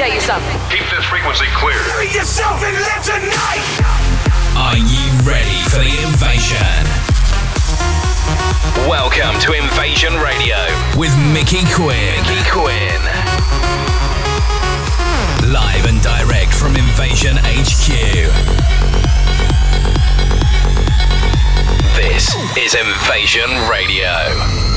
tell you something. Keep this frequency clear. Be yourself and live tonight. Are you ready for the invasion? Welcome to Invasion Radio with Micky Quinn. Micky Quinn. Live and direct from Invasion HQ. This is Invasion Radio.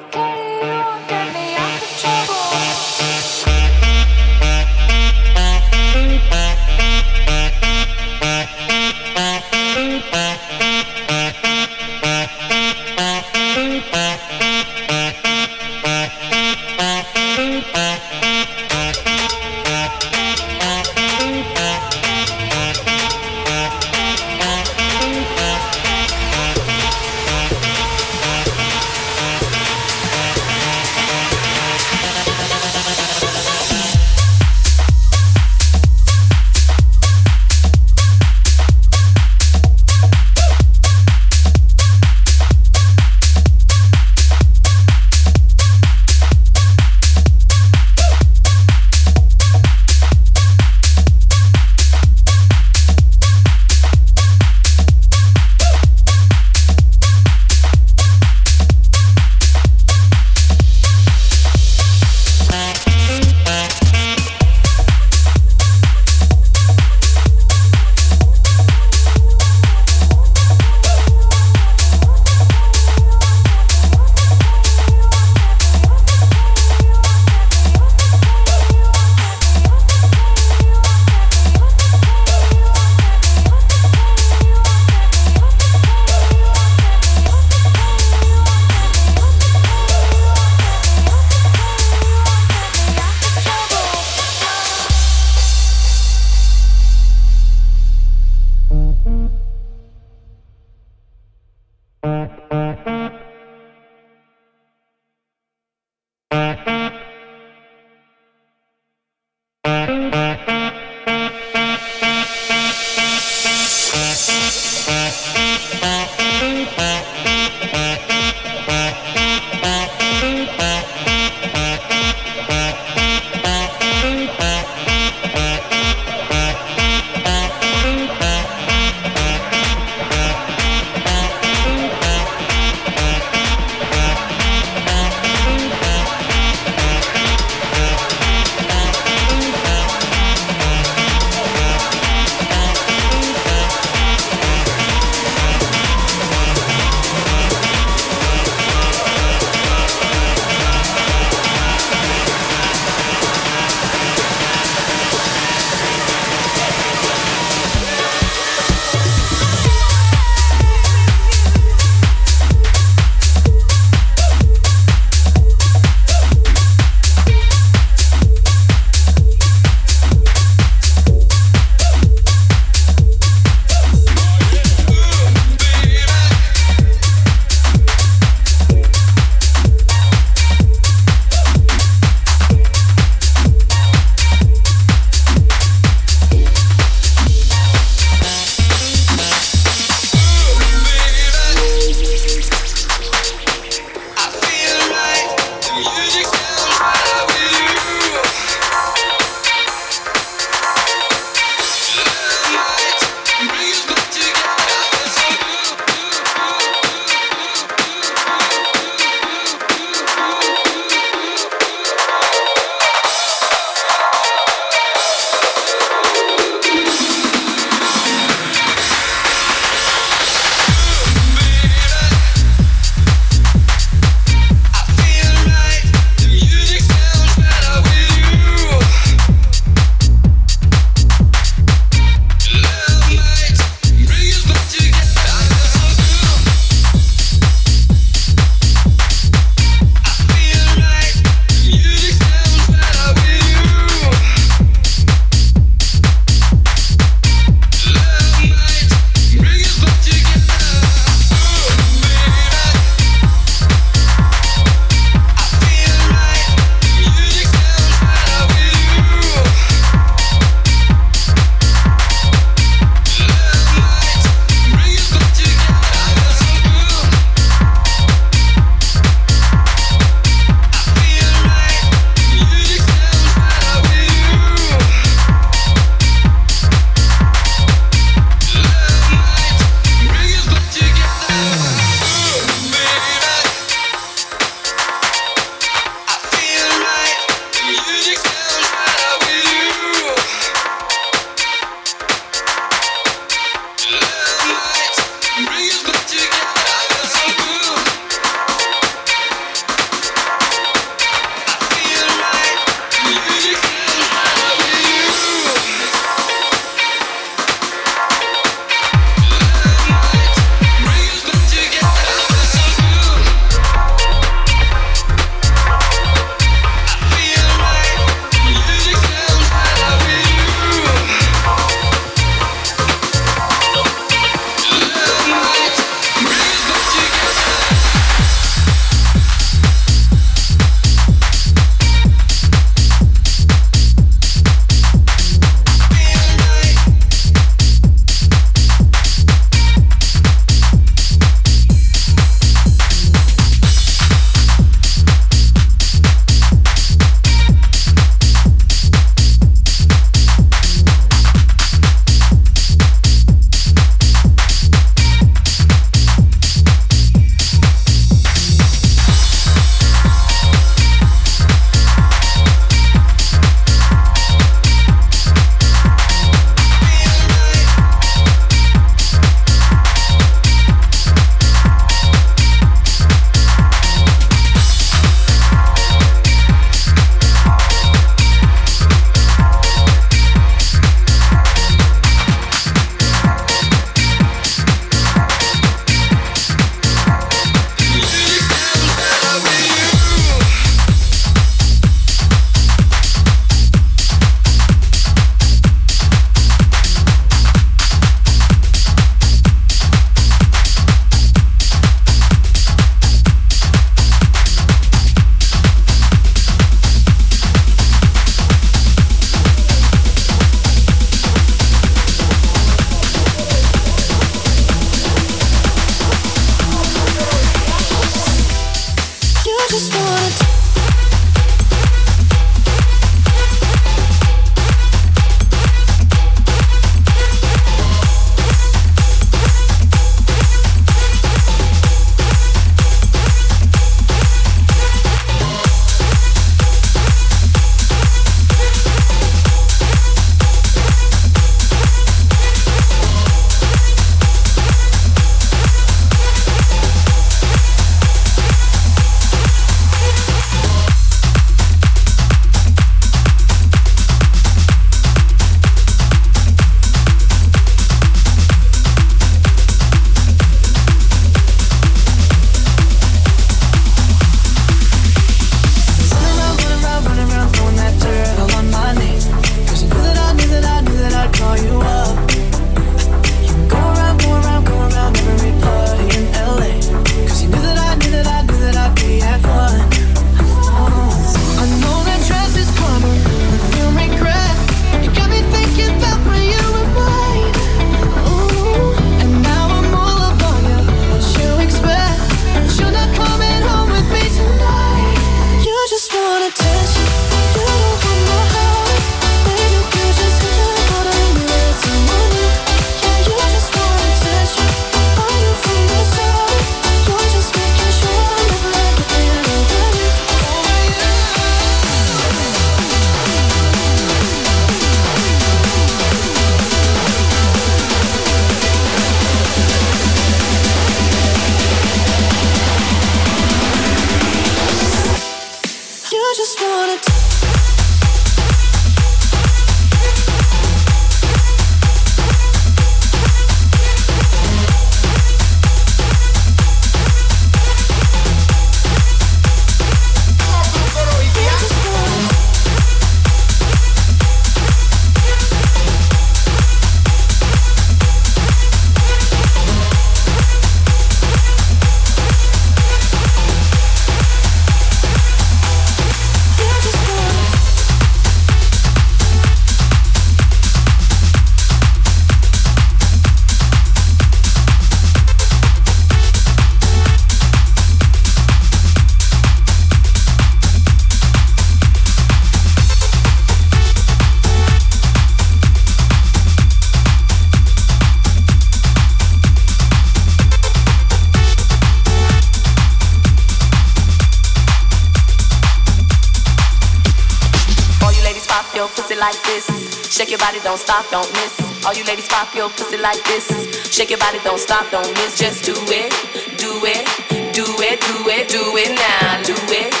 Don't stop, don't miss. All you ladies pop your pussy like this. Shake your body, don't stop, don't miss. Just do it, do it, do it, do it, do it now. Do it,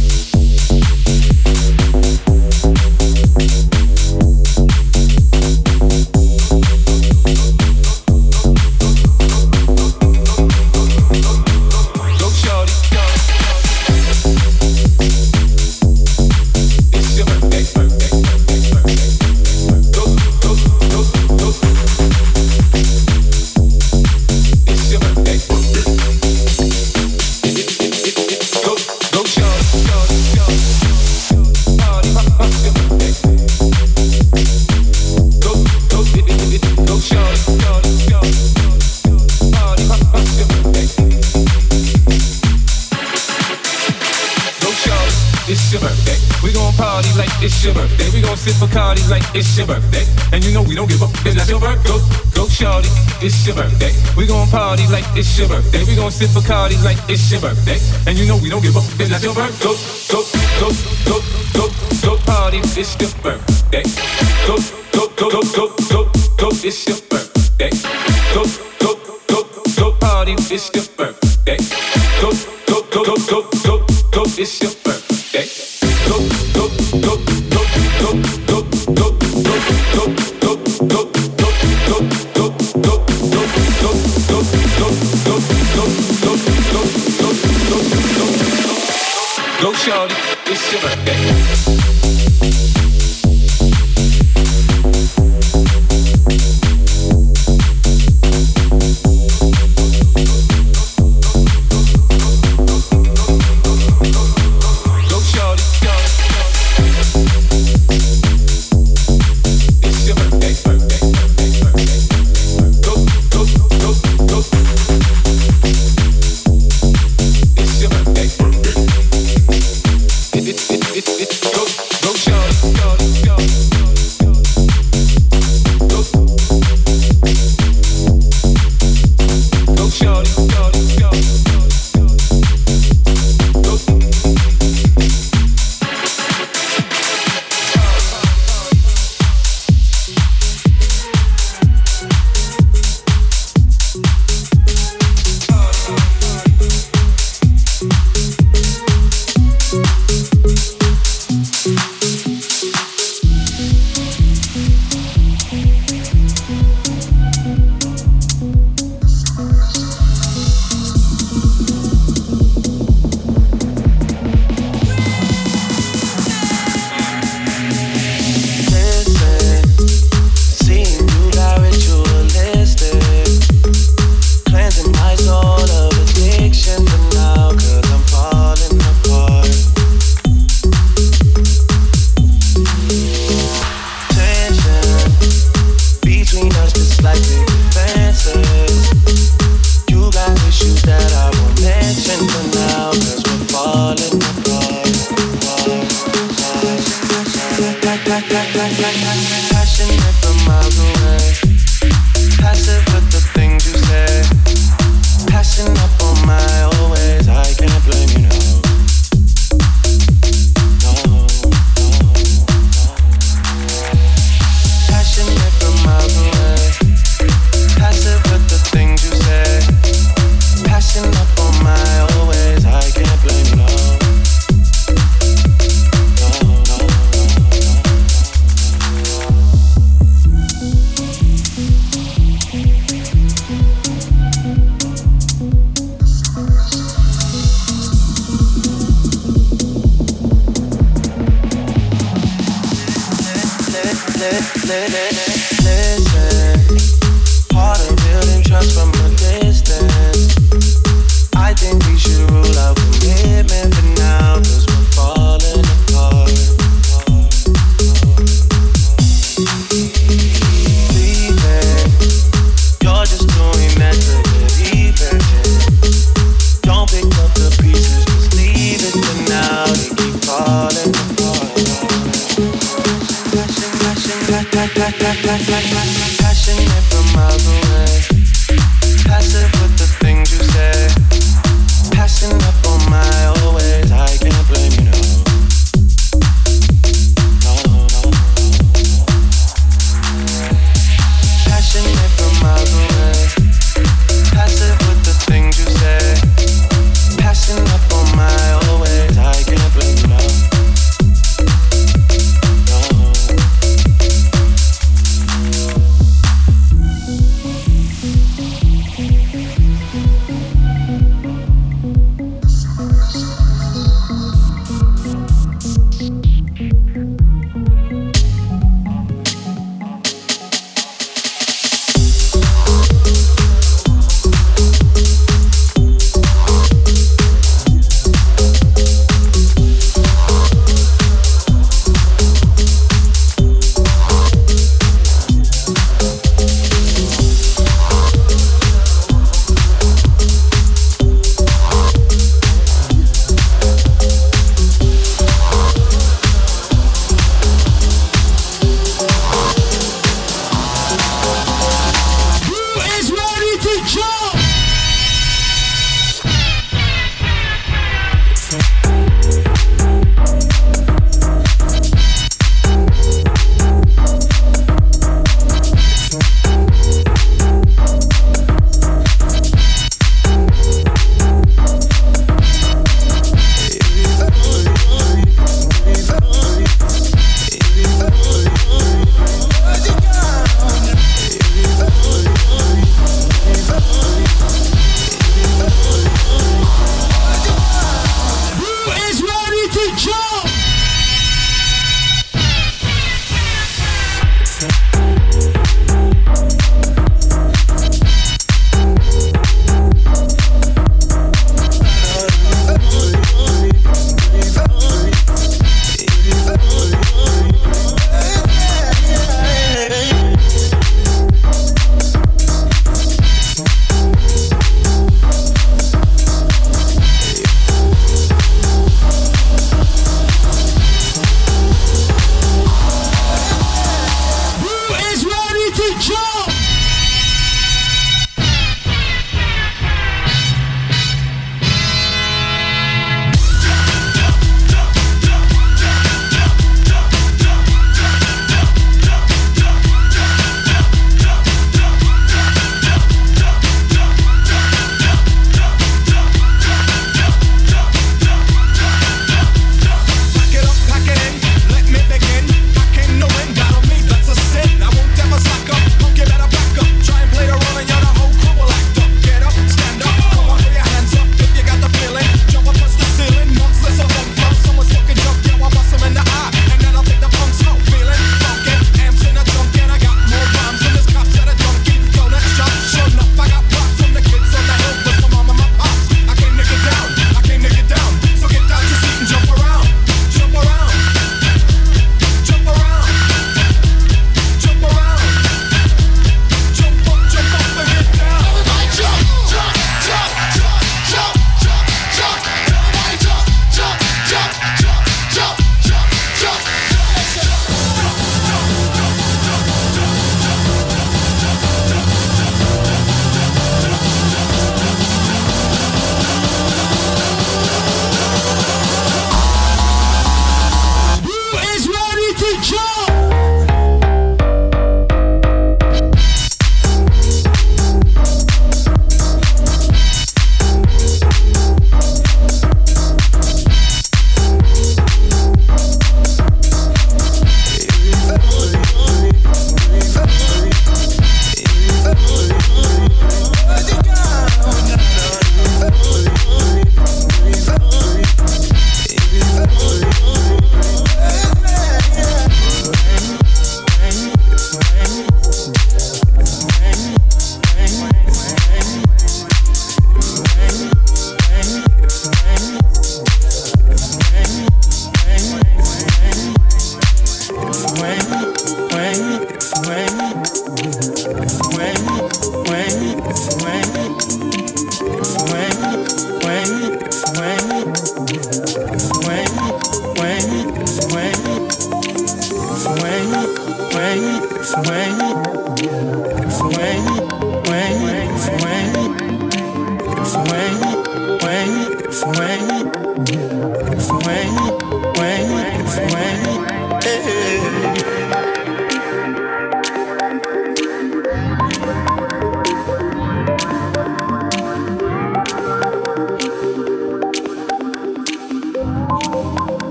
it's your birthday. We gon' party like it's your birthday. We gon' sip Bacardi like it's your birthday. And you know we don't give up. It's not your birthday. Go, go, go, go, go, go party. It's your birthday. Go, go, go, go, go, go, go. It's your birthday. Go, go, go, go, go party. It's your birthday.